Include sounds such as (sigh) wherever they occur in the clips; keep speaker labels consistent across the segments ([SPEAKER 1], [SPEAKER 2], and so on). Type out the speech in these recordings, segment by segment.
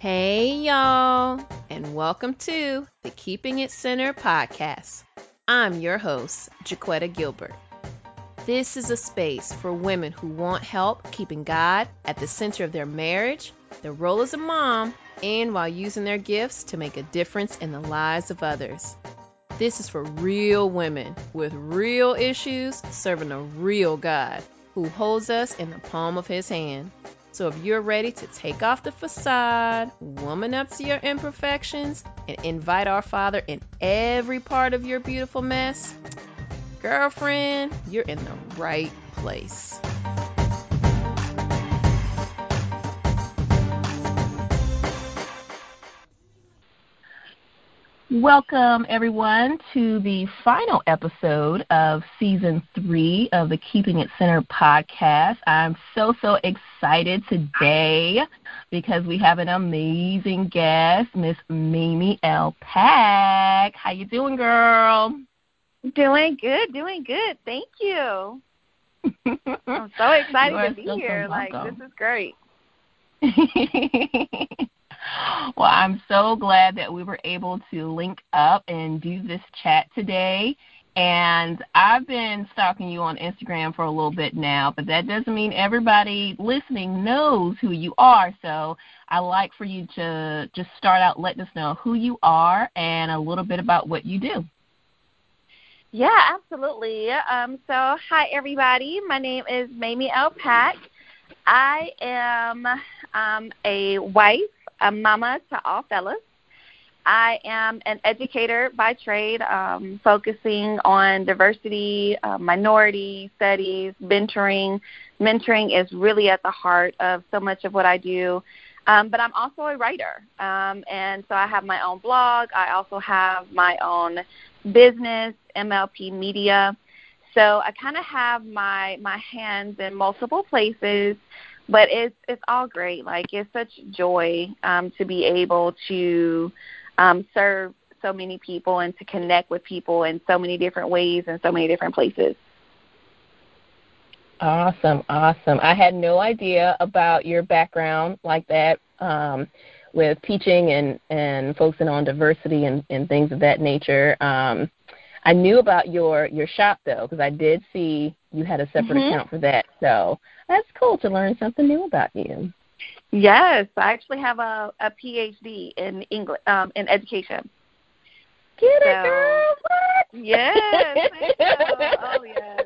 [SPEAKER 1] Hey, y'all, and welcome to the Keeping It Centered podcast. I'm your host, Jaquetta Gilbert. This is a space for women who want help keeping God at the center of their marriage, their role as a mom, and while using their gifts to make a difference in the lives of others. This is for real women with real issues serving a real God who holds us in the palm of his hand. So if you're ready to take off the facade, woman up to your imperfections, and invite our Father in every part of your beautiful mess, girlfriend, you're in the right place.
[SPEAKER 2] Welcome, everyone, to the final episode of season three of the Keeping It Centered podcast. I'm so, so excited today because we have an amazing guest, Miss Mamie L. Pack. How you doing, girl?
[SPEAKER 3] Doing good, doing good. Thank you. (laughs) I'm so excited to be here. Like, this is great. (laughs)
[SPEAKER 2] well, I'm so glad that we were able to link up and do this chat today. And I've been stalking you on Instagram for a little bit now, but that doesn't mean everybody listening knows who you are. So I like for you to just start out letting us know who you are and a little bit about what you do.
[SPEAKER 3] Yeah, absolutely. Um, so, hi, everybody. My name is Mamie L. Pack. I am um, a wife, a mama to all fellas. I am an educator by trade, um, focusing on diversity, uh, minority studies, mentoring. Mentoring is really at the heart of so much of what I do. Um, but I'm also a writer, um, and so I have my own blog. I also have my own business, MLP Media. So I kind of have my my hands in multiple places, but it's it's all great. Like it's such joy um, to be able to um, serve so many people and to connect with people in so many different ways and so many different places.
[SPEAKER 2] Awesome, awesome. I had no idea about your background like that um, with teaching and, and focusing on diversity and, and things of that nature. Um, I knew about your your shop though because I did see you had a separate
[SPEAKER 3] mm-hmm.
[SPEAKER 2] account for that. So that's cool to learn something new about you.
[SPEAKER 3] Yes, I actually have a, a PhD in English um, in education.
[SPEAKER 2] Get so, it, girl! What?
[SPEAKER 3] Yes. (laughs) oh yes.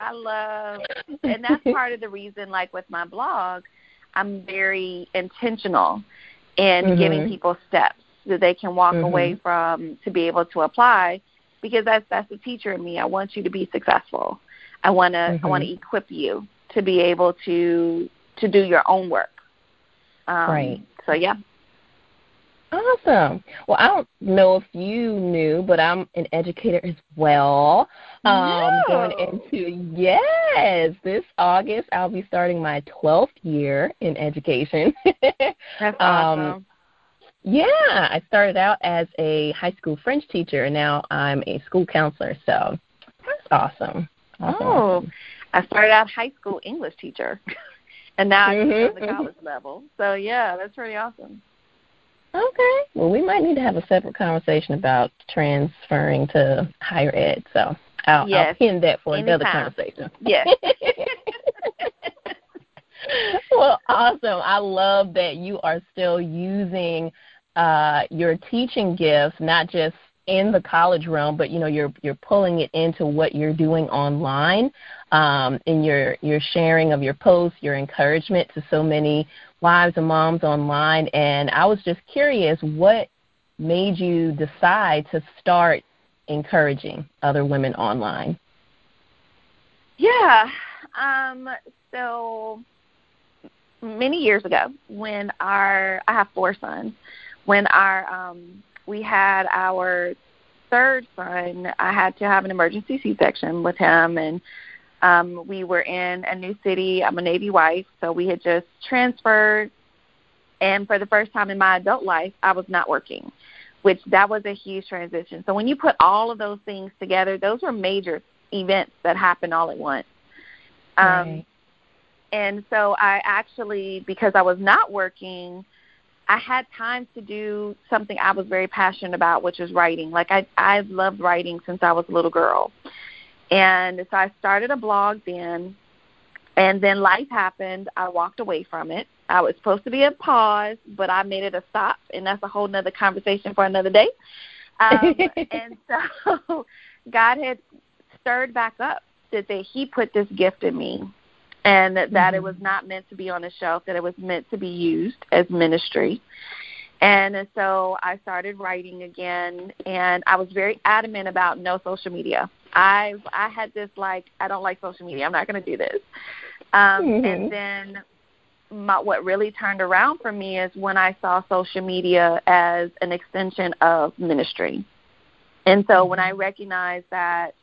[SPEAKER 3] I love, and that's part of the reason. Like with my blog, I'm very intentional in mm-hmm. giving people steps that they can walk mm-hmm. away from to be able to apply because that's that's the teacher in me. I want you to be successful. I want to mm-hmm. I want to equip you to be able to to do your own work. Um,
[SPEAKER 2] right.
[SPEAKER 3] So yeah.
[SPEAKER 2] Awesome. Well, I don't know if you knew, but I'm an educator as well.
[SPEAKER 3] Um,
[SPEAKER 2] no. Going into yes, this August I'll be starting my 12th year in education. (laughs)
[SPEAKER 3] That's awesome. Um,
[SPEAKER 2] yeah, I started out as a high school French teacher, and now I'm a school counselor. So that's awesome.
[SPEAKER 3] Oh, I started out high school English teacher, (laughs) and now I'm mm-hmm, the college level. So yeah, that's pretty awesome.
[SPEAKER 2] Okay. Well, we might need to have a separate conversation about transferring to higher ed. So I'll,
[SPEAKER 3] yes.
[SPEAKER 2] I'll pin that for
[SPEAKER 3] Anytime.
[SPEAKER 2] another conversation.
[SPEAKER 3] Yes. (laughs)
[SPEAKER 2] well, awesome. I love that you are still using uh, your teaching gifts, not just in the college realm, but you know you're you're pulling it into what you're doing online, um, in your your sharing of your posts, your encouragement to so many wives and moms online. And I was just curious, what made you decide to start encouraging other women online?
[SPEAKER 3] Yeah. Um, so many years ago, when our I have four sons, when our um, we had our third son, I had to have an emergency C-section with him, and um, we were in a new city. I'm a Navy wife, so we had just transferred, and for the first time in my adult life, I was not working, which that was a huge transition. So when you put all of those things together, those were major events that happened all at once. Um,
[SPEAKER 2] right.
[SPEAKER 3] And so I actually, because I was not working, I had time to do something I was very passionate about, which was writing. Like I I've loved writing since I was a little girl. And so I started a blog then and then life happened. I walked away from it. I was supposed to be a pause, but I made it a stop, and that's a whole nother conversation for another day. Um, (laughs) and so (laughs) God had stirred back up that, that He put this gift in me, and that, mm-hmm. it was not meant to be on a shelf, that it was meant to be used as ministry. And so I started writing again, and I was very adamant about no social media. I I had this like I don't like social media. I'm not going to do this. Um, mm-hmm. And then my, what really turned around for me is when I saw social media as an extension of ministry. And so when I mm-hmm. recognized that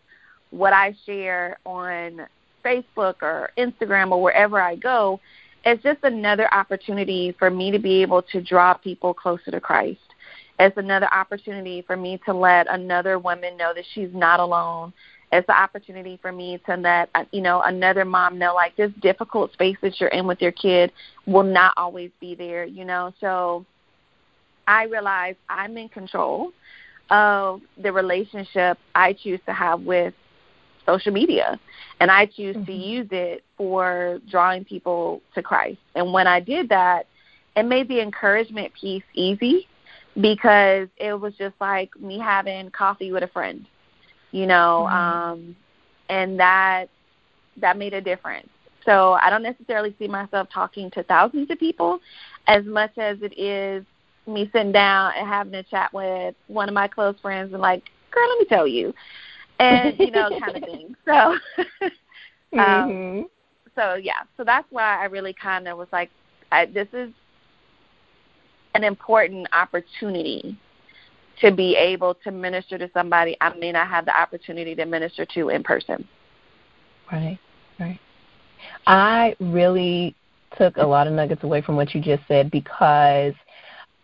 [SPEAKER 3] what I share on Facebook or Instagram or wherever I go, it's just another opportunity for me to be able to draw people closer to Christ. It's another opportunity for me to let another woman know that she's not alone. It's an opportunity for me to let you know another mom know like this difficult space that you're in with your kid will not always be there. You know, so I realize I'm in control of the relationship I choose to have with social media. And I choose mm-hmm. to use it for drawing people to Christ. And when I did that, it made the encouragement piece easy because it was just like me having coffee with a friend, you know, mm-hmm. um, and that that made a difference. So I don't necessarily see myself talking to thousands of people as much as it is me sitting down and having a chat with one of my close friends and like, girl, let me tell you, and you know, kind of thing. So, (laughs) um, mm-hmm. so yeah, so that's why I really kind of was like, I, this is an important opportunity to be able to minister to somebody I may not have the opportunity to minister to in person.
[SPEAKER 2] Right, right. I really took a lot of nuggets away from what you just said because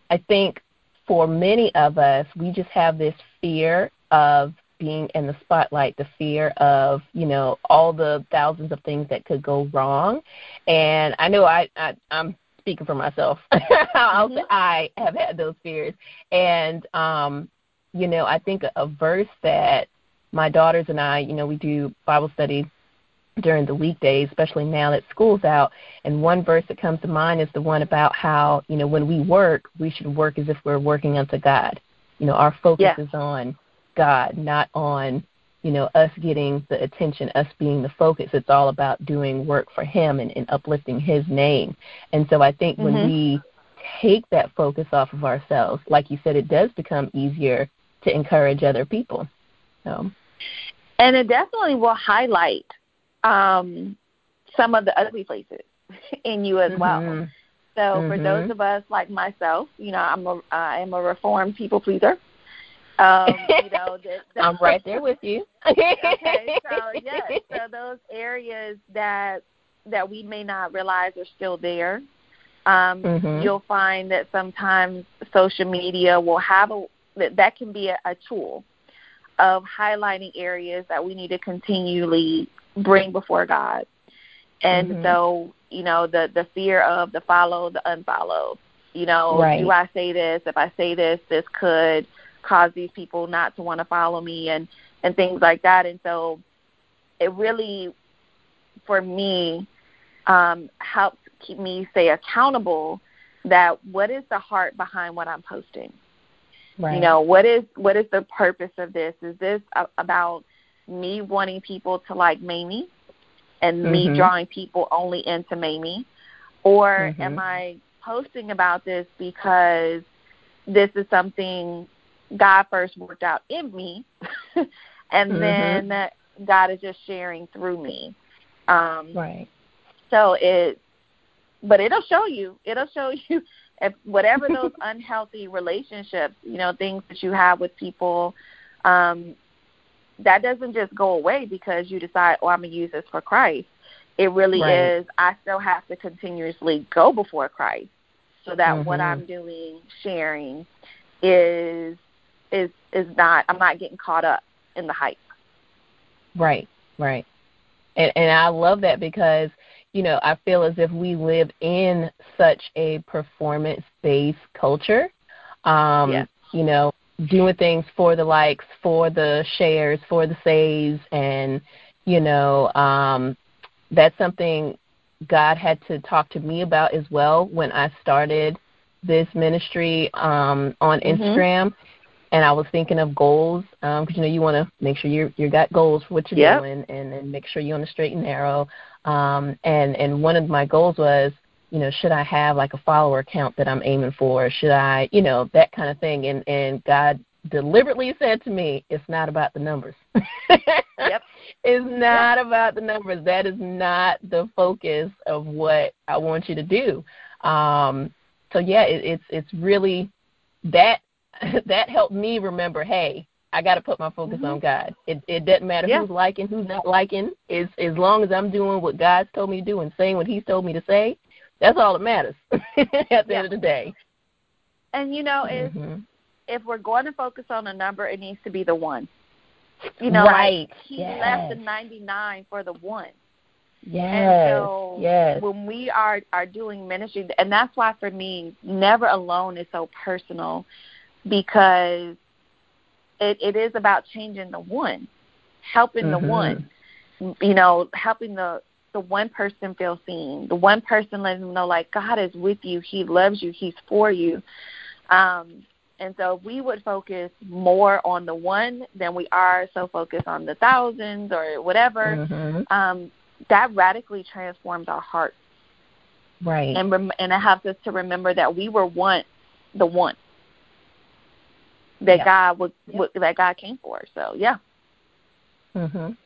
[SPEAKER 2] I think for many of us, we just have this fear of being in the spotlight, the fear of, you know, all the thousands of things that could go wrong. And I know I, I I'm speaking for myself. (laughs) mm-hmm. I have had those fears. And um, you know, I think a verse that my daughters and I, you know, we do Bible study during the weekdays, especially now that school's out. And one verse that comes to mind is the one about how, you know, when we work, we should work as if we're working unto God. You know, our focus yeah. is on God, not on you know us getting the attention, us being the focus. It's all about doing work for Him and, and uplifting His name. And so I think mm-hmm. when we take that focus off of ourselves, like you said, it does become easier to encourage other people. So.
[SPEAKER 3] And it definitely will highlight um, some of the ugly places (laughs) in you as mm-hmm. well. So mm-hmm. for those of us like myself, you know, I'm a I am a reformed people pleaser. Um, (laughs) you know, that, that,
[SPEAKER 2] I'm right there with you. (laughs)
[SPEAKER 3] okay, so (laughs) yes, so those areas that that we may not realize are still there. Um, mm-hmm. You'll find that sometimes social media will have a that, that can be a, a tool of highlighting areas that we need to continually bring before God. And mm-hmm. so, you know, the the fear of the follow, the unfollow. You know, right. do I say this? If I say this, this could cause these people not to want to follow me and and things like that and so it really for me um helps keep me stay accountable that what is the heart behind what I'm posting right. you know what is what is the purpose of this is this a, about me wanting people to like Mamie and mm-hmm. me drawing people only into Mamie or mm-hmm. am I posting about this because this is something God first worked out in me, (laughs) and mm-hmm. then God is just sharing through me.
[SPEAKER 2] Um, right.
[SPEAKER 3] So it, but it'll show you. It'll show (laughs) you if whatever (laughs) those unhealthy relationships, you know, things that you have with people, um, that doesn't just go away because you decide, oh, I'm gonna use this for Christ. It really right. is. I still have to continuously go before Christ, so that mm-hmm. what I'm doing, sharing, is is is not I'm not getting caught up in the hype.
[SPEAKER 2] Right, right. And and I love that because you know, I feel as if we live in such a performance based culture. Um,
[SPEAKER 3] yeah.
[SPEAKER 2] you know, doing things for the likes, for the shares, for the saves and you know, um that's something God had to talk to me about as well when I started this ministry um on
[SPEAKER 3] Mhm.
[SPEAKER 2] Instagram and I was thinking of goals because you know you want to make sure you you got goals for what you're
[SPEAKER 3] Yep.
[SPEAKER 2] doing and and make sure you're on the straight and narrow. Um, and and one of my goals was you know should I have like a follower count that I'm aiming for? Should I you know that kind of thing? And and God deliberately said to me, it's not about the numbers.
[SPEAKER 3] Yep. (laughs)
[SPEAKER 2] It's not about the numbers. That is not the focus of what I want you to do. Um, so yeah, it, it's it's really that (laughs) that helped me remember, hey, I got to put my focus
[SPEAKER 3] Mhm.
[SPEAKER 2] on God. It it doesn't matter
[SPEAKER 3] Yeah.
[SPEAKER 2] who's liking, who's not liking. Is as long as I'm doing what God's told me to do and saying what He's told me to say, that's all that matters (laughs) at the
[SPEAKER 3] Yeah.
[SPEAKER 2] end of the day.
[SPEAKER 3] And you know, if
[SPEAKER 2] Mhm.
[SPEAKER 3] if we're going to focus on a number, it needs to be the one. You know,
[SPEAKER 2] Right.
[SPEAKER 3] like he
[SPEAKER 2] Yes.
[SPEAKER 3] left the ninety nine for the one.
[SPEAKER 2] Yes.
[SPEAKER 3] And so
[SPEAKER 2] yes.
[SPEAKER 3] when we are are doing ministry, and that's why for me, never alone is so personal, because it it is about changing the one, helping the
[SPEAKER 2] Mhm.
[SPEAKER 3] one, you know, helping the the one person feel seen, the one person letting them know like God is with you, He loves you, He's for you. Um, and so we would focus more on the one than we are so focused on the thousands or whatever,
[SPEAKER 2] Mhm.
[SPEAKER 3] um, that radically transforms our hearts
[SPEAKER 2] Right.
[SPEAKER 3] and rem- and it helps us to remember that we were once the one that
[SPEAKER 2] Yeah.
[SPEAKER 3] God was
[SPEAKER 2] Yep.
[SPEAKER 3] that God came for. So yeah,
[SPEAKER 2] Mhm.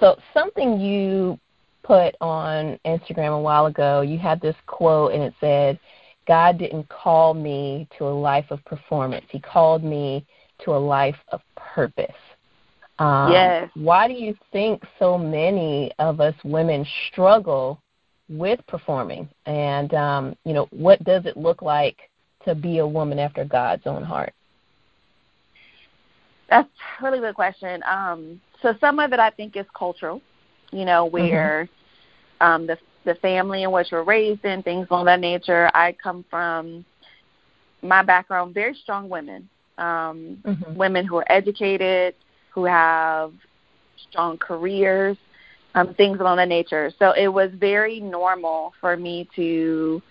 [SPEAKER 2] So something you put on Instagram a while ago, you had this quote and it said, "God didn't call me to a life of performance. He called me to a life of purpose." Um,
[SPEAKER 3] Yes.
[SPEAKER 2] Why do you think so many of us women struggle with performing? And um, you know, what does it look like to be a woman after God's own heart?
[SPEAKER 3] That's a really good question. Um, so some of it I think is cultural, you know, where um, the the family in which we're raised in, things along that nature. I come from my background, very strong women, um,
[SPEAKER 2] Mhm.
[SPEAKER 3] women who are educated, who have strong careers, um, things along that nature. So it was very normal for me to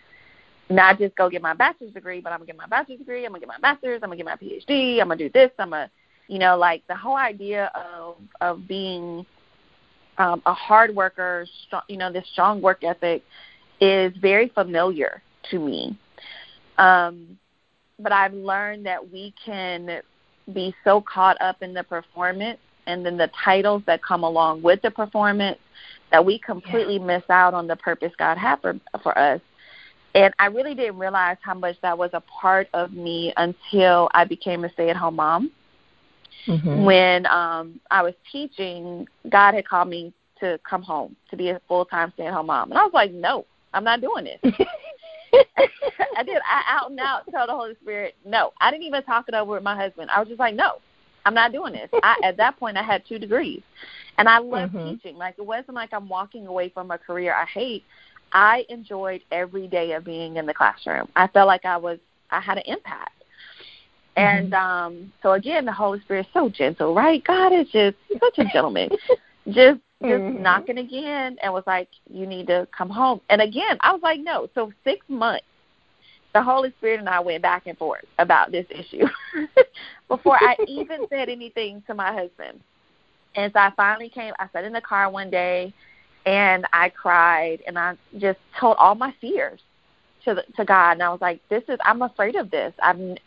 [SPEAKER 3] not just go get my bachelor's degree, but I'm gonna get my bachelor's degree, I'm gonna get my master's, I'm gonna get my PhD, I'm gonna do this, I'm gonna, you know, like the whole idea of of being um, a hard worker, strong, you know, this strong work ethic is very familiar to me. Um, but I've learned that we can be so caught up in the performance and then the titles that come along with the performance that we completely miss out on the purpose God had for, for us. And I really didn't realize how much that was a part of me until I became a stay at home mom.
[SPEAKER 2] Mhm.
[SPEAKER 3] When um I was teaching, God had called me to come home to be a full time stay at home mom. And I was like, No, I'm not doing this. (laughs) I did. I out and out told the Holy Spirit, no. I didn't even talk it over with my husband. I was just like, no, I'm not doing this. I, at that point, I had two degrees, and I loved
[SPEAKER 2] Mhm.
[SPEAKER 3] teaching. Like it wasn't like I'm walking away from a career I hate. I enjoyed every day of being in the classroom. I felt like I was. I had an impact. And um so again, the Holy Spirit is so gentle, right? God is just such a gentleman. just just
[SPEAKER 2] Mhm.
[SPEAKER 3] knocking again and was like, You need to come home. And again, I was like, No. So six months the Holy Spirit and I went back and forth about this issue (laughs) before I even (laughs) said anything to my husband. And so I finally came I sat in the car one day and I cried and I just told all my fears to the, to God and I was like, This is I'm afraid of this. I've n-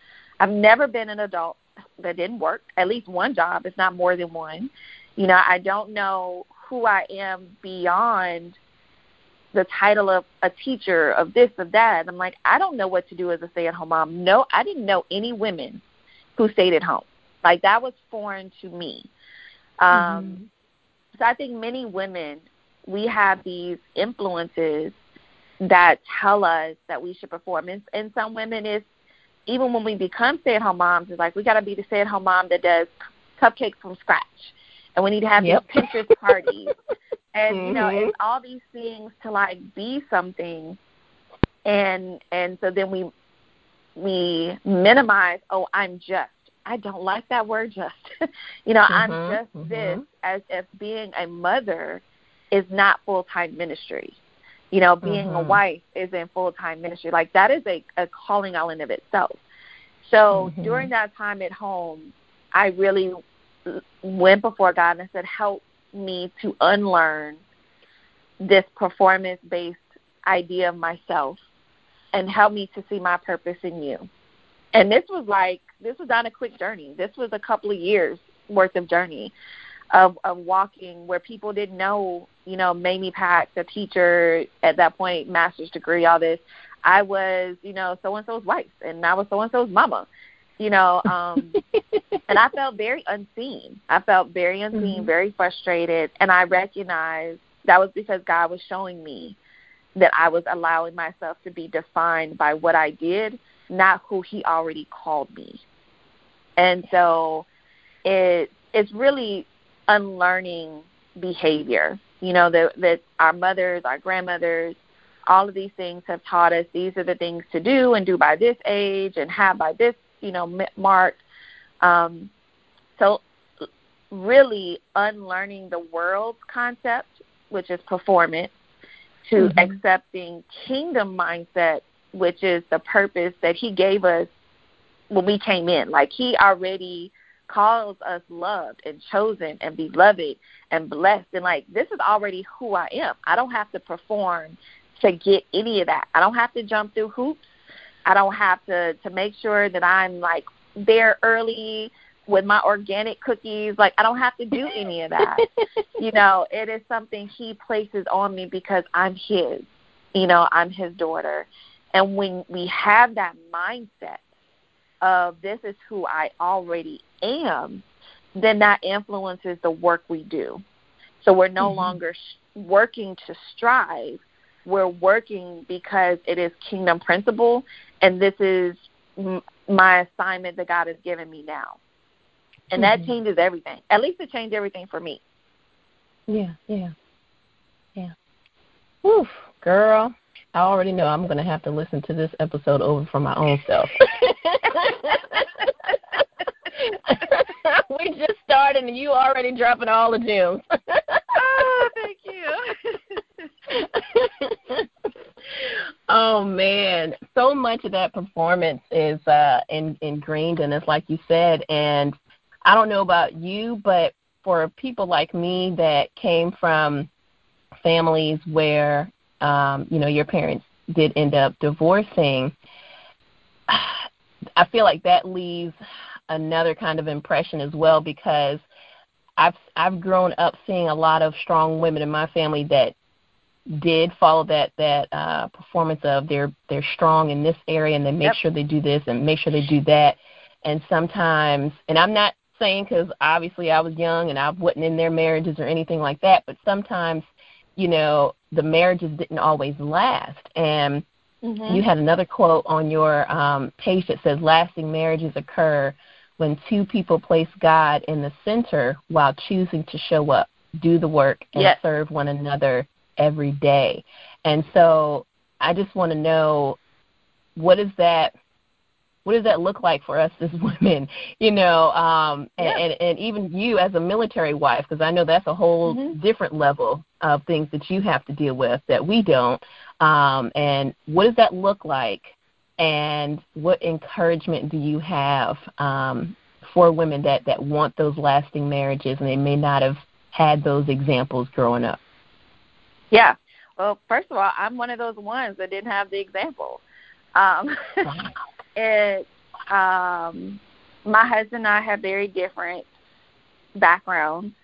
[SPEAKER 3] I've never been an adult that didn't work. At least one job, if not more than one. You know, I don't know who I am beyond the title of a teacher of this of that. I'm like, I don't know what to do as a stay at home mom. No, I didn't know any women who stayed at home. Like that was foreign to me. Um so I think many women we have these influences that tell us that we should perform. And, and some women is even when we become stay at home moms, it's like we got to be the stay at home mom that does cupcakes from scratch, and we need to have
[SPEAKER 2] Yep.
[SPEAKER 3] these (laughs) Pinterest parties And
[SPEAKER 2] mm-hmm.
[SPEAKER 3] you know, it's all these things to like be something and and so then we we minimize, oh, I'm just. I don't like that word just. (laughs) you know,
[SPEAKER 2] mm-hmm,
[SPEAKER 3] I'm just
[SPEAKER 2] mm-hmm.
[SPEAKER 3] this as if being a mother is not full time ministry. You know, being a
[SPEAKER 2] Mhm.
[SPEAKER 3] wife is in full time ministry. Like that is a, a calling all in of itself. So
[SPEAKER 2] Mhm.
[SPEAKER 3] during that time at home, I really went before God and I said, Help me to unlearn this performance based idea of myself and help me to see my purpose in you. And this was like this was not a quick journey. This was a couple of years worth of journey of of walking where people didn't know, you know, Mamie Pack, the teacher at that point, master's degree, all this. I was, you know, so and so's wife and I was so and so's mama. You know, (laughs) um and I felt very unseen. I felt very unseen,
[SPEAKER 2] Mhm.
[SPEAKER 3] very frustrated, and I recognized that was because God was showing me that I was allowing myself to be defined by what I did, not who He already called me. And so, it it's really unlearning behavior. You know that that our mothers, our grandmothers, all of these things have taught us these are the things to do and do by this age and have by this you know mark. Um, so really unlearning the world's concept, which is performance, to
[SPEAKER 2] Mhm.
[SPEAKER 3] accepting kingdom mindset, which is the purpose that He gave us when we came in. Like He already calls us loved and chosen and beloved and blessed. And like, this is already who I am. I don't have to perform to get any of that. I don't have to jump through hoops. I don't have to to make sure that I'm like there early with my organic cookies. Like I don't have to do any of that. (laughs) you know, it is something he places on me because I'm his. You know, I'm his daughter. And when we have that mindset of this is who I already am, then that influences the work we do. So we're no
[SPEAKER 2] Mhm.
[SPEAKER 3] longer sh- working to strive. We're working because it is kingdom principle, and this is m- my assignment that God has given me now. And that
[SPEAKER 2] Mhm.
[SPEAKER 3] changes everything. At least it changed everything for me.
[SPEAKER 2] Yeah, yeah, yeah. Woof, girl. I already know I'm going to have to listen to this episode over for my own self. (laughs) we just started and you already dropping all the gems.
[SPEAKER 3] oh, thank you. (laughs)
[SPEAKER 2] oh man, so much of that performance is uh in, ingrained in us, like you said. And I don't know about you, but for people like me that came from families where um, you know your parents did end up divorcing, I feel like that leaves another kind of impression as well because I've I've grown up seeing a lot of strong women in my family that did follow that that uh performance of they're they're strong in this area and they make
[SPEAKER 3] Yep.
[SPEAKER 2] sure they do this and make sure they do that and sometimes and I'm not saying cuz obviously I was young and I wasn't in their marriages or anything like that but sometimes you know the marriages didn't always last and
[SPEAKER 3] Mhm.
[SPEAKER 2] you had another quote on your um, page that says lasting marriages occur when two people place God in the center while choosing to show up, do the work, and
[SPEAKER 3] Yes.
[SPEAKER 2] serve one another every day. And so I just want to know what is that what does that look like for us as (laughs) women you know um and
[SPEAKER 3] Yeah.
[SPEAKER 2] and, and even you as a military wife because i know that's a whole
[SPEAKER 3] Mhm.
[SPEAKER 2] different level of things that you have to deal with that we don't um and what does that look like and what encouragement do you have um for women that that want those lasting marriages and they may not have had those examples growing up
[SPEAKER 3] Yeah. Well, first of all, I'm one of those ones that didn't have the example. Um, (laughs) it, um, my husband and I have very different backgrounds,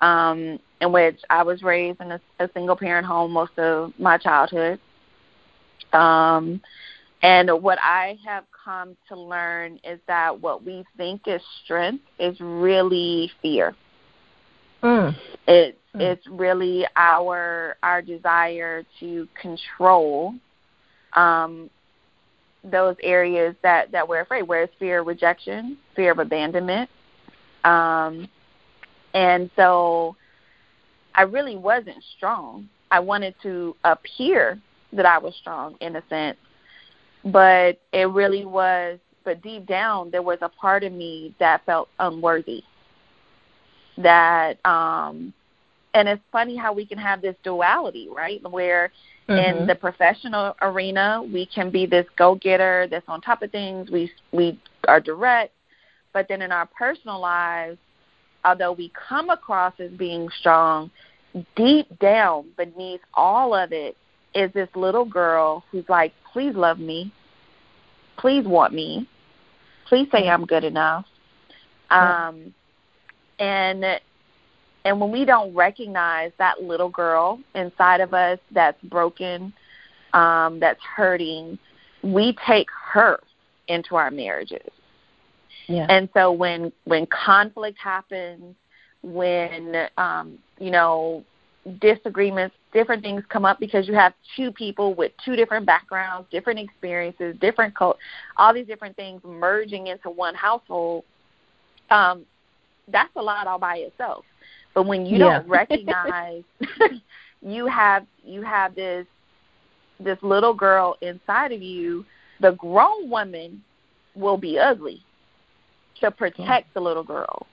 [SPEAKER 3] um, in which I was raised in a, a single parent home most of my childhood. Um, and what I have come to learn is that what we think is strength is really fear.
[SPEAKER 2] mm.
[SPEAKER 3] It's
[SPEAKER 2] Mm.
[SPEAKER 3] it's really our our desire to control um, those areas that that we're afraid. Where it's fear of rejection, fear of abandonment, um, and so I really wasn't strong. I wanted to appear that I was strong in a sense, but it really was. But deep down, there was a part of me that felt unworthy. That, um, and it's funny how we can have this duality, right? Where mm-hmm. in the professional arena, we can be this go-getter that's on top of things. We we are direct, but then in our personal lives, although we come across as being strong, deep down beneath all of it is this little girl who's like, please love me. Please want me. Please say I'm good enough. Um, and and when we don't recognize that little girl inside of us that's broken, um, that's hurting, we take her into our marriages. Yeah. And so when when conflict happens, when um, you know disagreements, different things come up because you have two people with two different backgrounds, different experiences, different cult, all these different things merging into one household. Um, that's a lot all by itself. But when you yeah. don't recognize (laughs) you have you have this this little girl inside of you, the grown woman will be ugly to protect the little girl.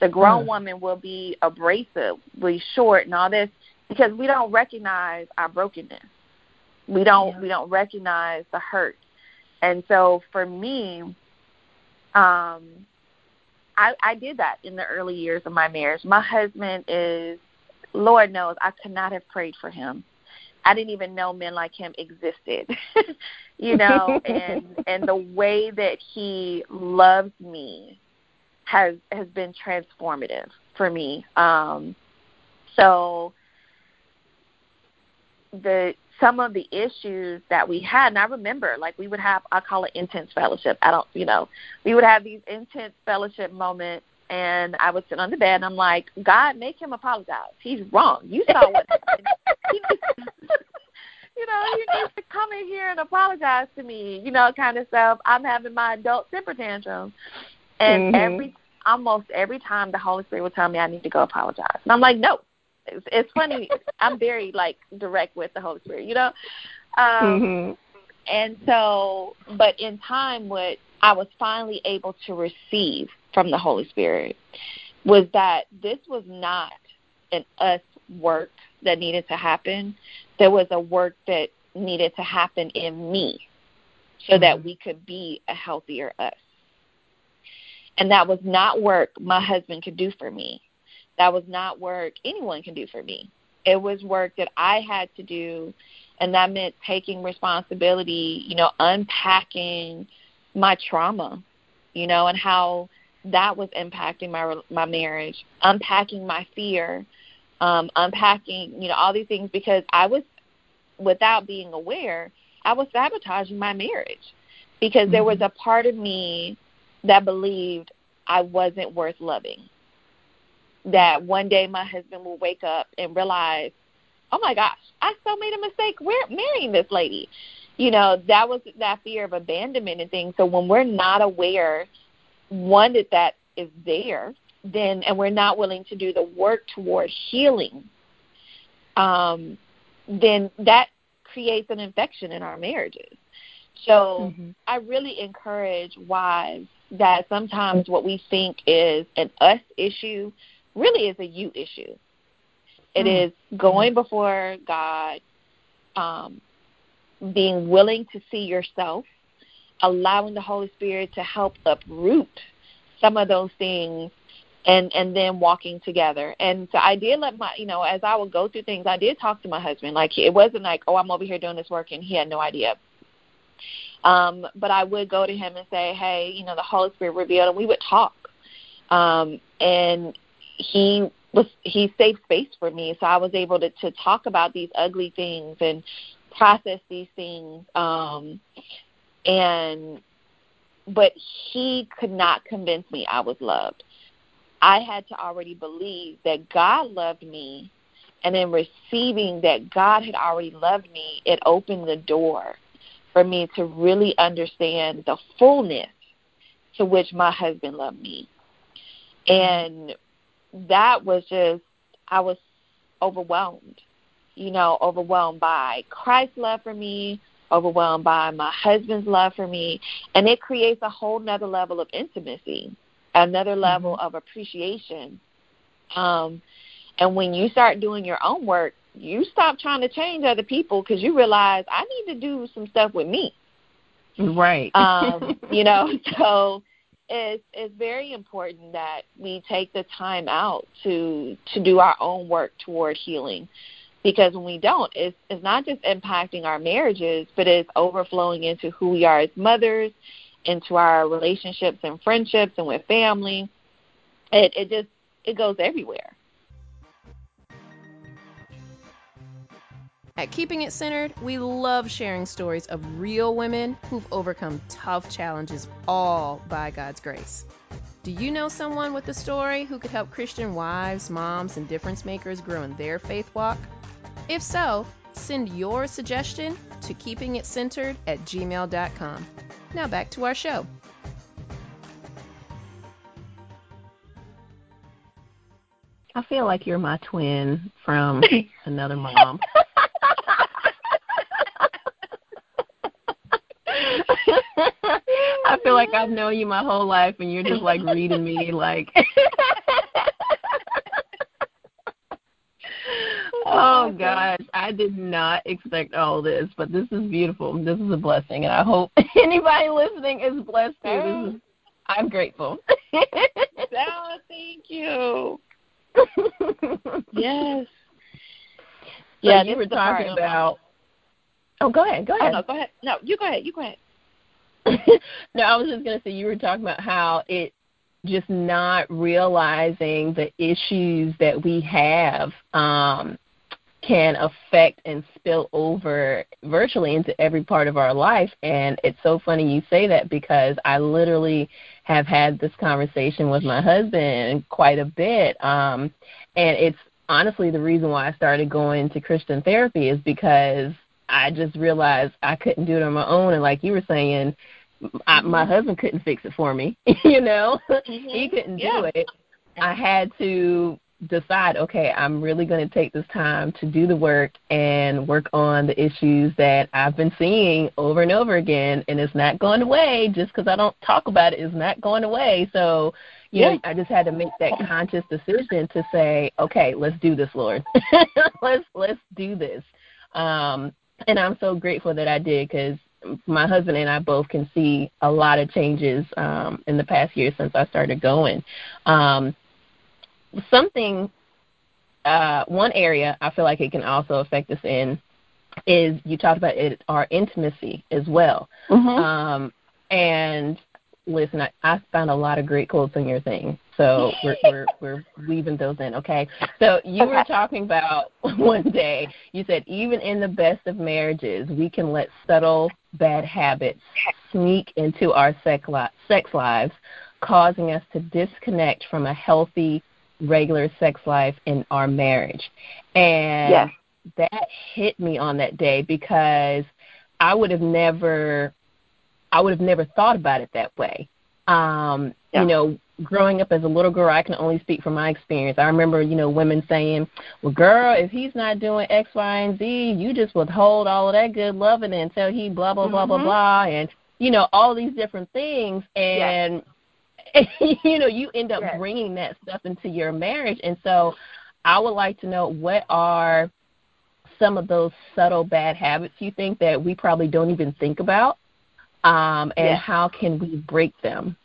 [SPEAKER 3] The grown mm. woman will be abrasive, be short, and all this because we don't recognize our brokenness. We don't yeah. we don't recognize the hurt. And so for me, um, I, I did that in the early years of my marriage. My husband is, Lord knows, I could not have prayed for him. I didn't even know men like him existed, (laughs) you know, (laughs) and and the way that he loves me has has been transformative for me. Um, so the some of the issues that we had, and I remember like we would have I call it intense fellowship. I don't you know, we would have these intense fellowship moments and I would sit on the bed and I'm like, God, make him apologize. He's wrong. You saw what happened. (laughs) you know, he needs to come in here and apologize to me, you know, kind of stuff. I'm having my adult temper tantrum. And mm-hmm. every almost every time the Holy Spirit would tell me I need to go apologize. And I'm like, no. It's, it's funny. I'm very like direct with the Holy Spirit, you know. Um, mm-hmm. And so, but in time, what I was finally able to receive from the Holy Spirit was that this was not an us work that needed to happen. There was a work that needed to happen in me so that mm-hmm. we could be a healthier us. And that was not work my husband could do for me. That was not work anyone can do for me. It was work that I had to do, and that meant taking responsibility, you know, unpacking my trauma, you know, and how that was impacting my my marriage, unpacking my fear, um, unpacking, you know, all these things because I was, without being aware, I was sabotaging my marriage because mm-hmm. there was mm-hmm. a part of me that believed I wasn't worth loving. That one day my husband will wake up and realize, oh my gosh, I still made a mistake. We're marrying this lady. You know, that was that fear of abandonment and things. So when we're not aware, one, that that is there, then, and we're not willing to do the work toward healing, um, then that creates an infection in our marriages. So mm-hmm. I really encourage wives that sometimes what we think is an us issue really is a you issue. It mm. is going before God, um, being willing to see yourself, allowing the Holy Spirit to help uproot some of those things and and then walking together. And so I did let my you know, as I would go through things, I did talk to my husband. Like it wasn't like, Oh, I'm over here doing this work and he had no idea. Um, but I would go to him and say, Hey, you know, the Holy Spirit revealed and we would talk. Um, and he was he saved space for me so I was able to, to talk about these ugly things and process these things. Um and but he could not convince me I was loved. I had to already believe that God loved me and in receiving that God had already loved me, it opened the door for me to really understand the fullness to which my husband loved me. And that was just, I was overwhelmed. You know, overwhelmed by Christ's love for me, overwhelmed by my husband's love for me, and it creates a whole nother level of intimacy, another level mm-hmm. of appreciation. Um, and when you start doing your own work, you stop trying to change other people because you realize I need to do some stuff with me.
[SPEAKER 2] Right.
[SPEAKER 3] um, you know, (laughs) so it's it's very important that we take the time out to to do our own work toward healing. Because when we don't, it's it's not just impacting our marriages, but it's overflowing into who we are as mothers, into our relationships and friendships and with family. It it just it goes everywhere.
[SPEAKER 1] At Keeping It Centered, we love sharing stories of real women who've overcome tough challenges, all by God's grace. Do you know someone with a story who could help Christian wives, moms, and difference makers grow in their faith walk? If so, send your suggestion to keepingitcentered at gmail.com. Now back to our show.
[SPEAKER 2] I feel like you're my twin from (laughs) another mom. Feel like I've known you my whole life, and you're just like reading me like. (laughs) (laughs) oh, oh gosh, I did not expect all this, but this is beautiful. This is a blessing, and I hope (laughs) anybody listening is blessed too. Is, I'm grateful.
[SPEAKER 3] oh, thank you. yes.
[SPEAKER 2] So yeah, you were talking about. Oh, go ahead. Go oh, ahead.
[SPEAKER 3] Oh, no, go ahead. No, you go ahead. You go ahead. (laughs)
[SPEAKER 2] no, I was just going to say you were talking about how it just not realizing the issues that we have um, can affect and spill over virtually into every part of our life. And it's so funny you say that because I literally have had this conversation with my husband quite a bit. Um, and it's honestly the reason why I started going to Christian therapy is because I just realized I couldn't do it on my own. And like you were saying, I, my mm-hmm. husband couldn't fix it for me. (laughs) you know, mm-hmm. (laughs) he couldn't do it. I had to decide, okay, I'm really going to take this time to do the work and work on the issues that I've been seeing over and over again, and it's not going away just because I don't talk about it. It's not going away. So, you yeah. know, I just had to make that conscious decision to say, okay, let's do this, Lord. (laughs) let's let's do this. Um, and I'm so grateful that I did because my husband and I both can see a lot of changes um, in the past year since I started going. Um, something, uh, one area I feel like it can also affect us in is you talked about it, our intimacy as well. Mm-hmm. Um, and listen, I, I found a lot of great quotes on your thing. So (laughs) we're, we're we're weaving those in, okay? So you were talking about (laughs) one day. You said even in the best of marriages, we can let subtle bad habits sneak into our sex, li- sex lives, causing us to disconnect from a healthy, regular sex life in our marriage. And yes. that hit me on that day because I would have never I would have never thought about it that way. Um, yeah. you know, growing up as a little girl, I can only speak from my experience. I remember, you know, women saying, "Well, girl, if he's not doing X, Y, and Z, you just withhold all of that good loving until he blah blah blah mm-hmm. blah blah," and you know, all these different things, and yes. (laughs) you know, you end up yes. bringing that stuff into your marriage, and so I would like to know what are some of those subtle bad habits you think that we probably don't even think about, um, and yes. how can we break them?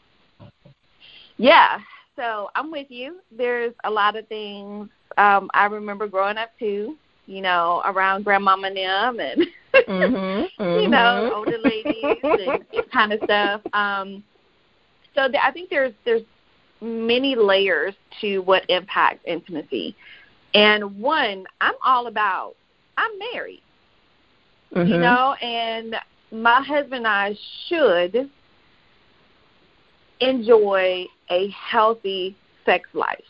[SPEAKER 3] Yeah, so I'm with you. There's a lot of things um, I remember growing up too. You know, around grandmama and them, and mm-hmm, mm-hmm. you know, older ladies and (laughs) kind of stuff. Um, so th- I think there's there's many layers to what impacts intimacy, and one I'm all about. I'm married, mm-hmm. you know, and my husband and I should enjoy a healthy sex life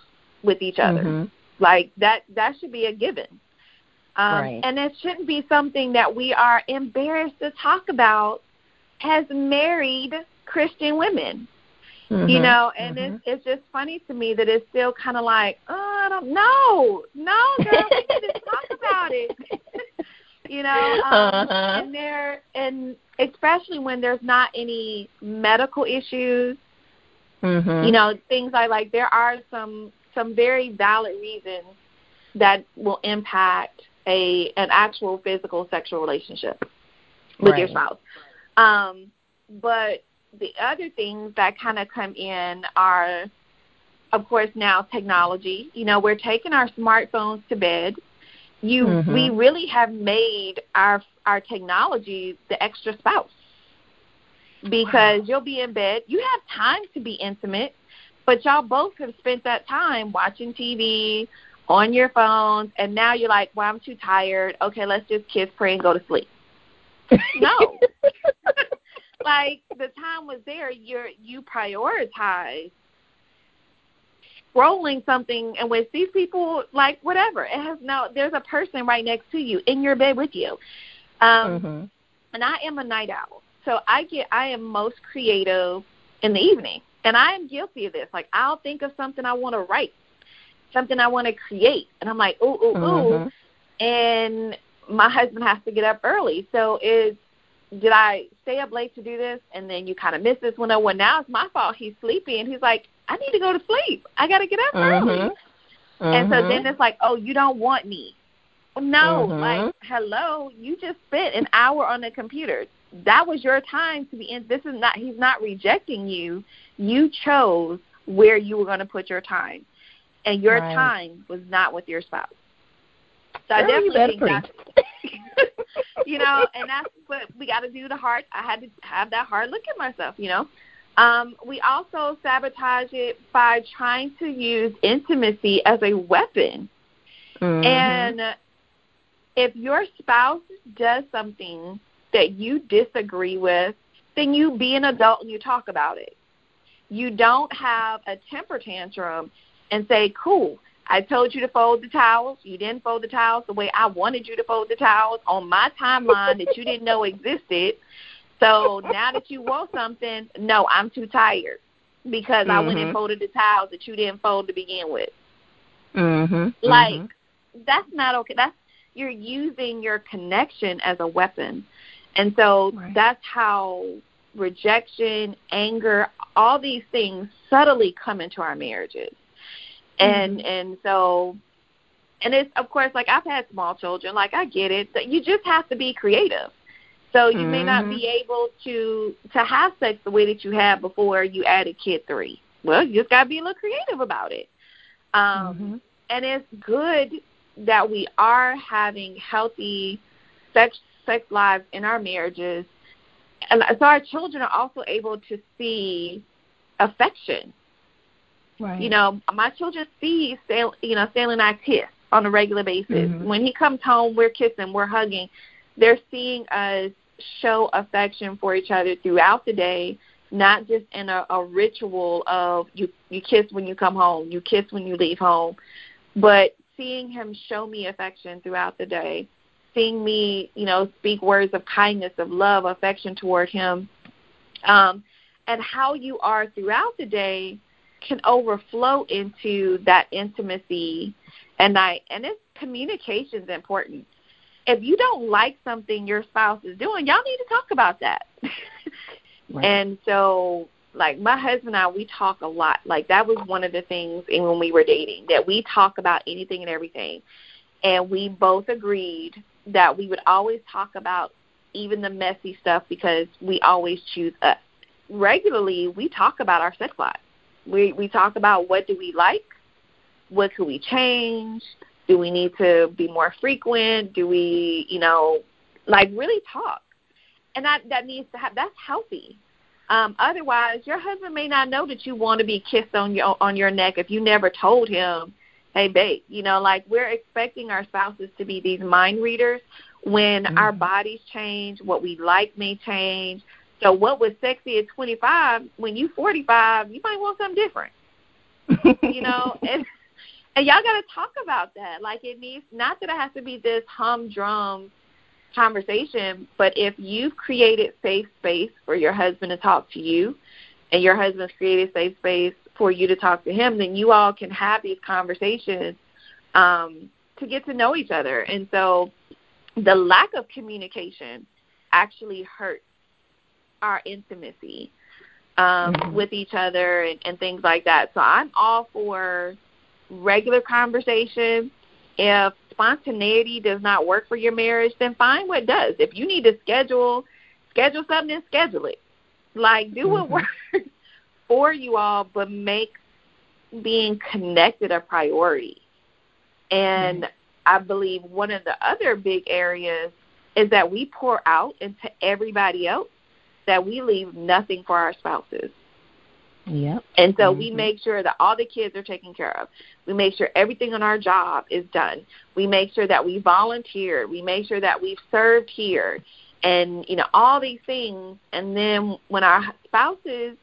[SPEAKER 3] with each other. Mm-hmm. Like that that should be a given. Um, right. And it shouldn't be something that we are embarrassed to talk about as married Christian women. Mm-hmm. You know, and mm-hmm. it's it's just funny to me that it's still kind of like, oh, on them. No, no, girl, we need to talk about it. (laughs) you know, um, uh-huh. and there, and especially when there's not any medical issues. Mm-hmm. You know, things like like there are some some very valid reasons that will impact a an actual physical sexual relationship with right. your spouse. Um, but the other things that kind of come in are, of course, now technology. You know, we're taking our smartphones to bed. You, mm-hmm. we really have made our our technology the extra spouse because wow. you'll be in bed. You have time to be intimate, but y'all both have spent that time watching TV, on your phones, and now you're like, well, I'm too tired. Okay, let's just kiss, pray, and go to sleep. (laughs) no. (laughs) like the time was there. You're you prioritize scrolling something, and with these people, like whatever, it has no. There's a person right next to you in your bed with you. Um, mm-hmm. And I am a night owl, so I get I am most creative in the evening, and I am guilty of this. Like I'll think of something I want to write something I want to create. And I'm like, ooh, ooh, mm-hmm. ooh. And my husband has to get up early. So is did I stay up late to do this? And then you kind of miss this one. Oh, well, now it's my fault. He's sleepy, and he's like, I need to go to sleep. I got to get up mm-hmm. early. Mm-hmm. And so then it's like, oh, you don't want me. No, mm-hmm. like, hello, you just spent an hour on the computer. That was your time to be in. This is not. He's not rejecting you. You chose where you were going to put your time and your right. time was not with your spouse. So I definitely think that's, (laughs) you know, and that's what we got to do. The heart, I had to have that hard look at myself, you know. Um, we also sabotage it by trying to use intimacy as a weapon. Mm-hmm. And if your spouse does something that you disagree with, then you be an adult and you talk about it. You don't have a temper tantrum and say, cool, I told you to fold the towels. You didn't fold the towels the way I wanted you to fold the towels on my timeline that you didn't know existed. So now that you want something, no, I'm too tired because mm-hmm. I went and mm-hmm. folded the towels that you didn't fold to begin with.
[SPEAKER 2] Mhm.
[SPEAKER 3] Like mm-hmm. that's not okay. That's you're using your connection as a weapon. And so right. that's how rejection, anger, all these things subtly come into our marriages and mm-hmm. and so and it's of course like I've had small children, like I get it. That you just have to be creative. So you mm-hmm. may not be mm-hmm. able to to have sex the way that you had before you added kid three. Well, you just gotta be a little creative about it. Um mm-hmm. and it's good that we are having healthy sex sex lives in our marriages. And so our children are also able to see affection
[SPEAKER 2] Right.
[SPEAKER 3] You know, my children see, you know, Stanley and I kiss on a regular basis. Mm-hmm. When he comes home, we're kissing, we're hugging. They're seeing us show affection for each other throughout the day, not just in a, a ritual of you you kiss when you come home, you kiss when you leave home, but seeing him show me affection throughout the day, seeing me, you know, speak words of kindness, of love, affection toward him, um, and how you are throughout the day can overflow into that intimacy and I and it's communication is important. If you don't like something your spouse is doing, y'all need to talk about that. (laughs) right. And so like my husband and I we talk a lot. Like that was one of the things in when we were dating that we talk about anything and everything. And we both agreed that we would always talk about even the messy stuff because we always choose us. Regularly we talk about our sex life we we talk about what do we like, what could we change, do we need to be more frequent, do we, you know, like really talk, and that that needs to have that's healthy. Um, otherwise, your husband may not know that you want to be kissed on your on your neck if you never told him, "Hey, babe," you know, like we're expecting our spouses to be these mind readers when mm-hmm. our bodies change, what we like may change, so what was sexy at 25, when you 45, you might want something different. (laughs) you know, and and y'all got to talk about that. Like it needs not that it has to be this humdrum conversation, but if you've created safe space for your husband to talk to you, and your husband's created safe space for you to talk to him, then you all can have these conversations um, to get to know each other. And so the lack of communication actually hurts our intimacy um, mm-hmm. with each other and, and things like that. So I'm all for regular conversation. If spontaneity does not work for your marriage, then find what does. If you need to schedule schedule something and schedule it. Like do what mm-hmm. works for you all, but make being connected a priority. And mm-hmm. I believe one of the other big areas is that we pour out into everybody else that we leave nothing for our spouses.
[SPEAKER 2] Yep.
[SPEAKER 3] And so mm-hmm. we make sure that all the kids are taken care of. We make sure everything on our job is done. We make sure that we volunteer. We make sure that we've served here and you know all these things and then when our spouses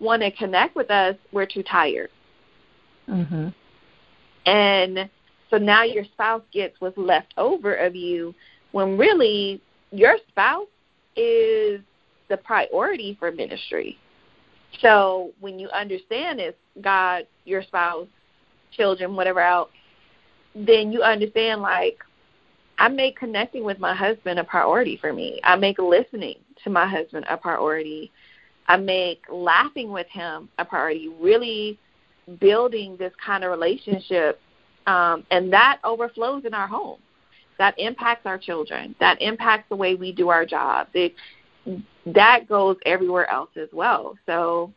[SPEAKER 3] want to connect with us we're too tired
[SPEAKER 2] mhm
[SPEAKER 3] and so now your spouse gets what's left over of you when really your spouse is the priority for ministry so when you understand it's god your spouse children whatever else then you understand like I make connecting with my husband a priority for me. I make listening to my husband a priority. I make laughing with him a priority, really building this kind of relationship. Um, and that overflows in our home. That impacts our children. That impacts the way we do our jobs. It, that goes everywhere else as well. So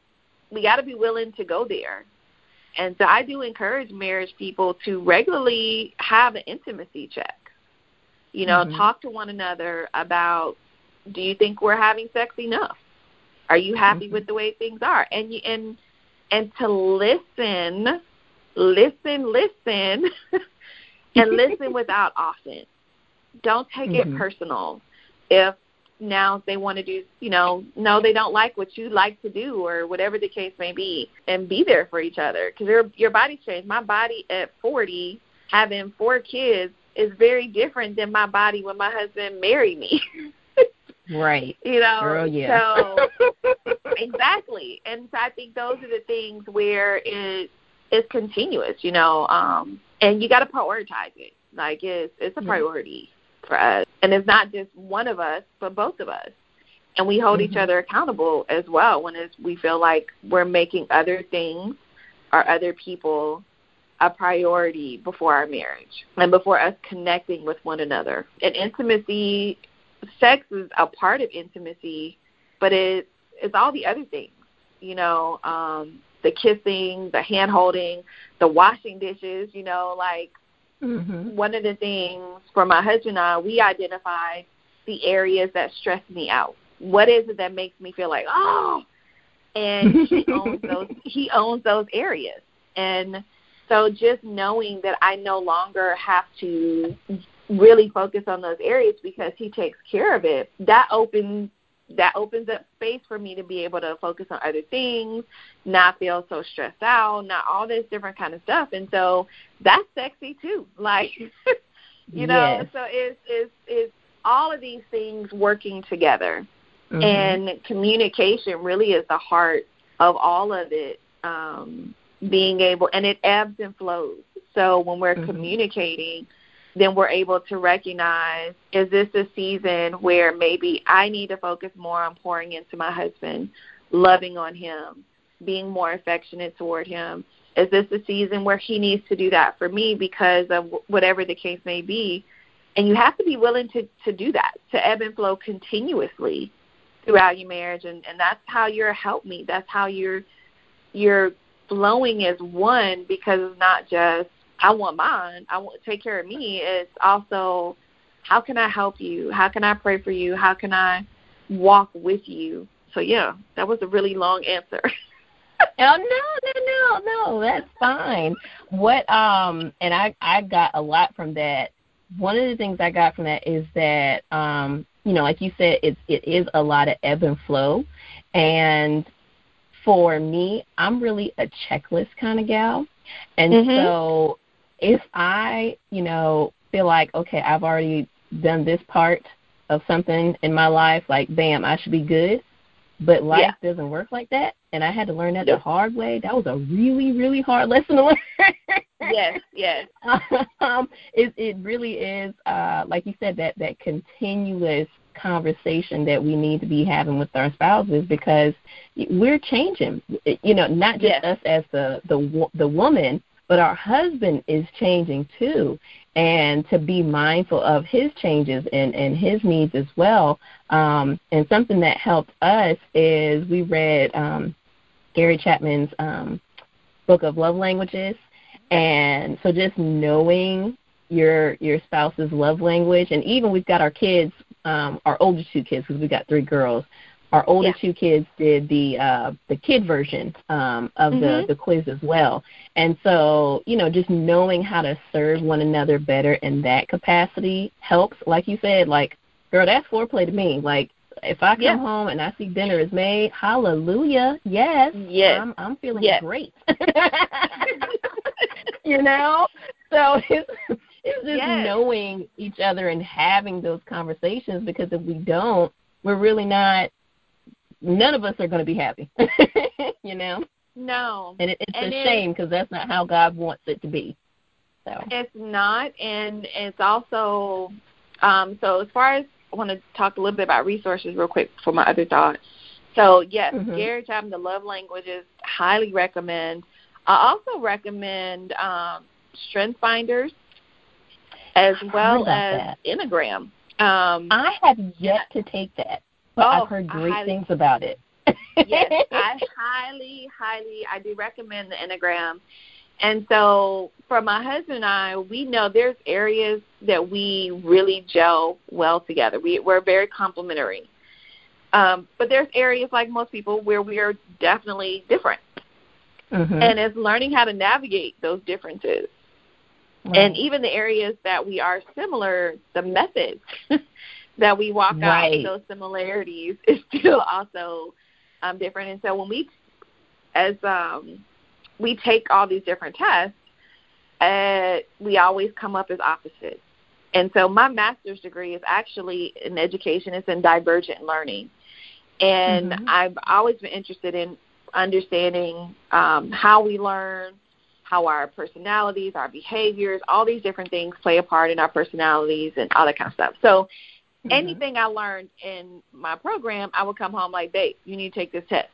[SPEAKER 3] we got to be willing to go there. And so I do encourage marriage people to regularly have an intimacy check you know, mm-hmm. talk to one another about do you think we're having sex enough? Are you happy mm-hmm. with the way things are? And you, and and to listen, listen, listen, (laughs) and listen without (laughs) offense. Don't take mm-hmm. it personal. If now they want to do, you know, no, they don't like what you like to do, or whatever the case may be, and be there for each other because your your body's changed. My body at forty, having four kids, is very different than my body when my husband married me. (laughs)
[SPEAKER 2] right.
[SPEAKER 3] You know.
[SPEAKER 2] Girl, yeah.
[SPEAKER 3] So (laughs) exactly. And so I think those are the things where it is continuous, you know, um and you gotta prioritize it. Like it's it's a priority mm-hmm. for us. And it's not just one of us, but both of us. And we hold mm-hmm. each other accountable as well when it's, we feel like we're making other things or other people a priority before our marriage and before us connecting with one another. And intimacy, sex is a part of intimacy, but it, it's all the other things, you know, um, the kissing, the hand holding, the washing dishes, you know, like mm-hmm. one of the things for my husband and I, we identified the areas that stress me out. What is it that makes me feel like, oh, and he (laughs) owns those he owns those areas. And so just knowing that I no longer have to really focus on those areas because he takes care of it, that opens that opens up space for me to be able to focus on other things, not feel so stressed out, not all this different kind of stuff. And so that's sexy too. (laughs) Like you know,
[SPEAKER 2] yes.
[SPEAKER 3] so it's it's it's all of these things working together.
[SPEAKER 2] Mm-hmm.
[SPEAKER 3] And communication really is the heart of all of it. Um, being able and it ebbs and flows. So when we're mm-hmm. communicating, then we're able to recognize is this a season where maybe I need to focus more on pouring into my husband, loving on him, being more affectionate toward him? Is this a season where he needs to do that for me because of whatever the case may be? And you have to be willing to, to do that, to ebb and flow continuously throughout your marriage and, and that's how you're a helpmeet. That's how you're you're flowing as one because it's not just I want mine, I want to take care of me. It's also how can I help you? How can I pray for you? How can I walk with you? So yeah, that was a really long answer. (laughs)
[SPEAKER 2] oh no, no, no, no, that's fine. What um and I I got a lot from that. One of the things I got from that is that um you know, like you said, it's it is a lot of ebb and flow and for me, I'm really a checklist kind of gal. And
[SPEAKER 3] mm-hmm.
[SPEAKER 2] so if I, you know, feel like, okay, I've already done this part of something in my life, like, bam, I should be good, But life
[SPEAKER 3] Yeah.
[SPEAKER 2] doesn't work like that, and I had to learn that
[SPEAKER 3] Nope.
[SPEAKER 2] the hard way. That was a really, really hard lesson to learn.
[SPEAKER 3] yes, yes. (laughs)
[SPEAKER 2] um, it it really is, uh, like you said, that that continuous conversation that we need to be having with our spouses because we're changing. You know, not just
[SPEAKER 3] Yes.
[SPEAKER 2] us as the the the woman, but our husband is changing too, and to be mindful of his changes and and his needs as well. Um, and something that helped us is we read um, Gary Chapman's um, book of love languages, and so just knowing your your spouse's love language, and even we've got our kids, um, our older two kids, because we've got three girls. Our older
[SPEAKER 3] Yeah.
[SPEAKER 2] two kids did the uh, the kid version um, of the
[SPEAKER 3] Mhm.
[SPEAKER 2] the quiz as well, and so you know just knowing how to serve one another better in that capacity helps. Like you said, like girl, that's foreplay to me. Like if I come
[SPEAKER 3] Yeah.
[SPEAKER 2] home and I see dinner is made, hallelujah, yes,
[SPEAKER 3] Yes.
[SPEAKER 2] I'm I'm feeling
[SPEAKER 3] Yes.
[SPEAKER 2] great. (laughs) you know, so (laughs) it's it's just
[SPEAKER 3] Yes.
[SPEAKER 2] knowing each other and having those conversations because if we don't, we're really not. None of us are going to be happy. (laughs) you know,
[SPEAKER 3] No.
[SPEAKER 2] and it, it's
[SPEAKER 3] And
[SPEAKER 2] a
[SPEAKER 3] it-
[SPEAKER 2] shame because that's not how God wants it to be. So.
[SPEAKER 3] It's not, and it's also um, so. As far as I want to talk a little bit about resources real quick for my other thought. So yes,
[SPEAKER 2] Mhm.
[SPEAKER 3] Gary Chapman, the love languages, highly recommend. I also recommend um, Strength Finders as well as
[SPEAKER 2] that.
[SPEAKER 3] Enneagram. Um,
[SPEAKER 2] I have yet to take that, but
[SPEAKER 3] Oh,
[SPEAKER 2] I've heard great
[SPEAKER 3] highly-
[SPEAKER 2] things about it.
[SPEAKER 3] yes, (laughs) I highly, highly, I do recommend the Enneagram. And so for my husband and I, we know there's areas that we really gel well together. We, we're very complementary. Um, but there's areas like most people where we are definitely different.
[SPEAKER 2] Mhm.
[SPEAKER 3] And it's learning how to navigate those differences.
[SPEAKER 2] Right.
[SPEAKER 3] And even the areas that we are similar, the methods (laughs) that we walk
[SPEAKER 2] Right.
[SPEAKER 3] out those similarities (laughs) is still also um, different. And so when we, as um, we take all these different tests, uh, we always come up as opposites. And so my master's degree is actually in education. It's in divergent learning, and
[SPEAKER 2] Mhm.
[SPEAKER 3] I've always been interested in understanding um, how we learn, how our personalities, our behaviors, all these different things play a part in our personalities and all that kind of stuff. So
[SPEAKER 2] Mhm.
[SPEAKER 3] anything I learned in my program, I would come home like, babe, you need to take this test.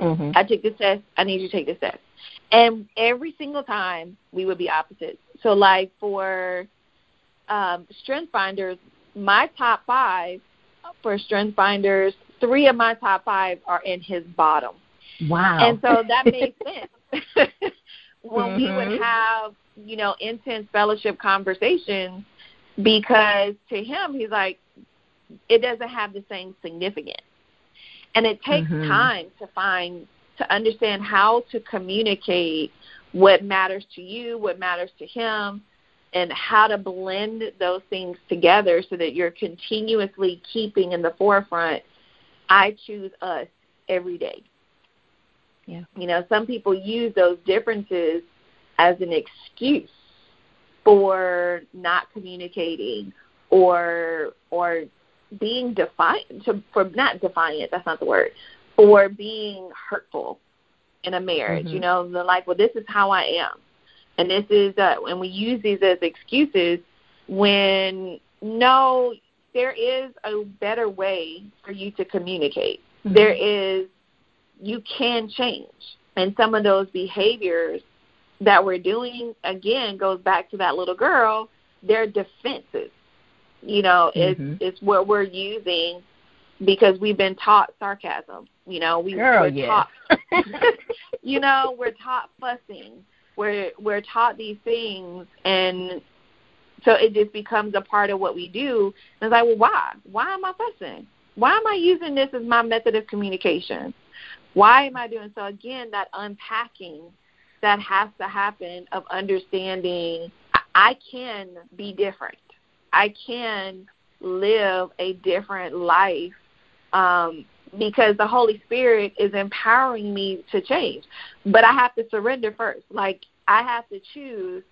[SPEAKER 2] Mhm.
[SPEAKER 3] I took this test. I need you to take this test. And every single time we would be opposites. So like for um, Strength Finders, my top five for Strength Finders, three of my top five are in his bottom.
[SPEAKER 2] Wow.
[SPEAKER 3] And so that made (laughs) sense. (laughs) when we would
[SPEAKER 2] Mhm.
[SPEAKER 3] have, you know, intense fellowship conversations because to him he's like it doesn't have the same significance. And it takes
[SPEAKER 2] Mhm.
[SPEAKER 3] time to find to understand how to communicate what matters to you, what matters to him, and how to blend those things together so that you're continuously keeping in the forefront I choose us every day.
[SPEAKER 2] Yeah.
[SPEAKER 3] You know, some people use those differences as an excuse for not communicating or or being defiant to, for not defiant, that's not the word, for being hurtful in a marriage.
[SPEAKER 2] Mhm.
[SPEAKER 3] You know, they're like, well, this is how I am, and this is, uh, and we use these as excuses when no, there is a better way for you to communicate.
[SPEAKER 2] Mhm.
[SPEAKER 3] There is, you can change, and some of those behaviors that we're doing again goes back to that little girl. They're defenses. You know, it's
[SPEAKER 2] Mhm.
[SPEAKER 3] it's what we're using because we've been taught sarcasm. You know, we
[SPEAKER 2] Girl,
[SPEAKER 3] we're
[SPEAKER 2] yes.
[SPEAKER 3] taught (laughs) (laughs) you know, we're taught fussing. We're we're taught these things and so it just becomes a part of what we do. And it's like, well why? Why am I fussing? Why am I using this as my method of communication? Why am I doing so again that unpacking that has to happen of understanding I- can be different. I can live a different life um, because the Holy Spirit is empowering me to change. But I have to surrender first. Like I have to choose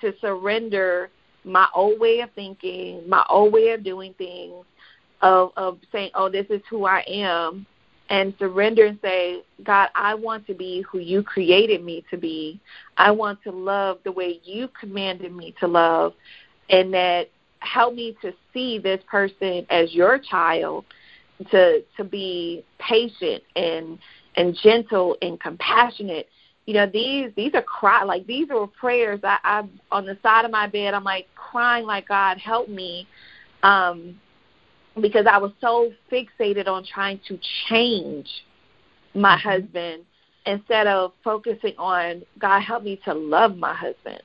[SPEAKER 3] to surrender my old way of thinking, my old way of doing things, of of saying, "Oh, this is who I am," and surrender and say, God, I want to be who you created me to be. I want to love the way you commanded me to love, and that help me to see this person as your child, to to be patient and and gentle and compassionate. You know, these these are cry like these are prayers I, I on the side of my bed. I'm like crying like God help me. Um, because I was so fixated on trying to change my mm-hmm. husband instead of focusing on God help me to love my husband.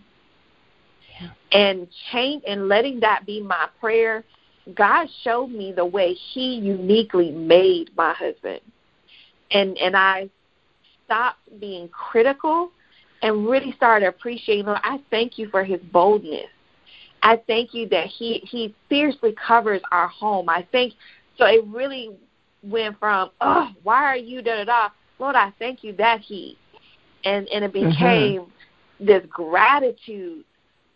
[SPEAKER 3] Yeah. And change and letting that be my prayer. God showed me the way he uniquely made my husband. And and I stopped being critical and really started appreciating Lord, I thank you for his boldness. I thank you that he he fiercely covers our home. I think so. It really went from oh why are you da da da Lord I thank you that he and and it mm-hmm. became mm-hmm. this gratitude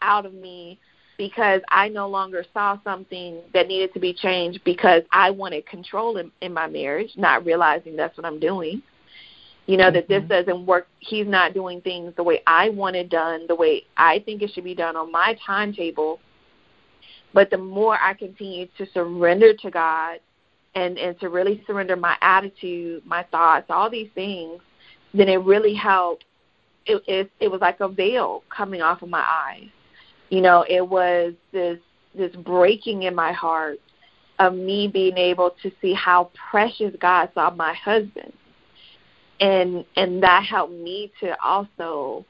[SPEAKER 3] out of me because I no longer saw something that needed to be changed because I wanted control in, in my marriage, not realizing that's what I'm doing you know, that this mm-hmm. doesn't work. He's not doing things the way I want it done, the way I think it should be done on my timetable. But the more I continue to surrender to God and, and to really surrender my attitude, my thoughts, all these things, then it really helped. It, it, it was like a veil coming off of my eyes. You know, it was this this breaking in my heart of me being able to see how precious God saw my husband and and that helped me to also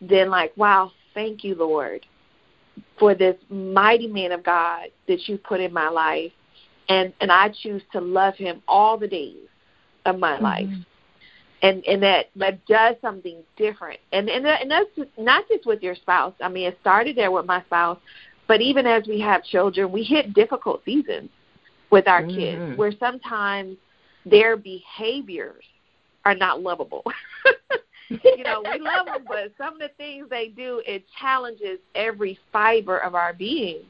[SPEAKER 3] then like wow thank you lord for this mighty man of god that you put in my life and and i choose to love him all the days of my mm-hmm. life and and that that does something different and and that, and that's not just with your spouse i mean it started there with my spouse but even as we have children we hit difficult seasons with our mm-hmm. kids where sometimes their behaviors are not lovable. (laughs) you know, we love them, but some of the things they do it challenges every fiber of our being.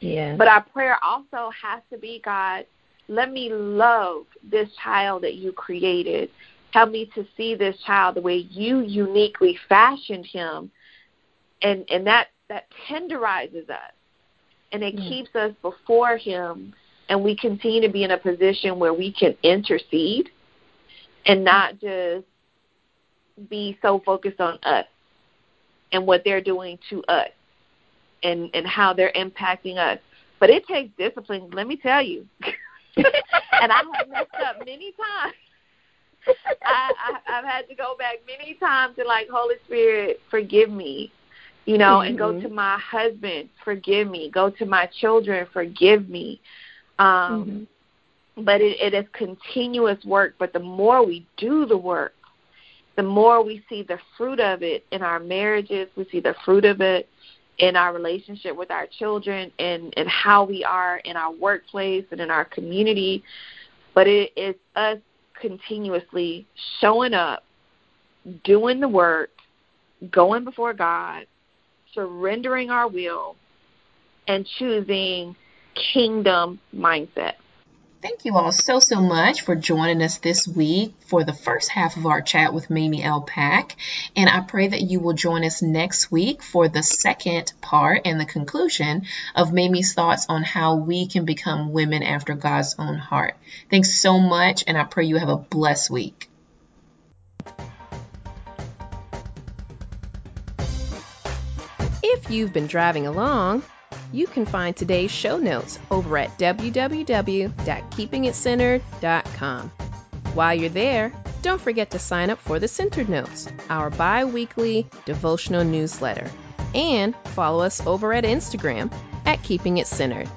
[SPEAKER 2] Yeah.
[SPEAKER 3] But our prayer also has to be, God, let me love this child that you created. Help me to see this child the way you uniquely fashioned him, and and that that tenderizes us, and it mm. keeps us before Him, and we continue to be in a position where we can intercede and not just be so focused on us and what they're doing to us and and how they're impacting us. But it takes discipline, let me tell you. (laughs) and I have messed up many times. I, I I've had to go back many times and like Holy Spirit, forgive me, you know, mm-hmm. and go mm-hmm. to my husband, forgive me, go to my children, forgive me. Um, mm-hmm but it, it is continuous work. But the more we do the work, the more we see the fruit of it in our marriages, we see the fruit of it in our relationship with our children and, and how we are in our workplace and in our community. But it is us continuously showing up, doing the work, going before God, surrendering our will, and choosing kingdom mindset.
[SPEAKER 1] Thank you all so, so much for joining us this week for the first half of our chat with Mamie L. Pack. And I pray that you will join us next week for the second part and the conclusion of Mamie's thoughts on how we can become women after God's own heart. Thanks so much, and I pray you have a blessed week. If you've been driving along, you can find today's show notes over at www.keepingitcentered.com. While you're there, don't forget to sign up for the Centered Notes, our bi weekly devotional newsletter, and follow us over at Instagram at Keeping It Centered.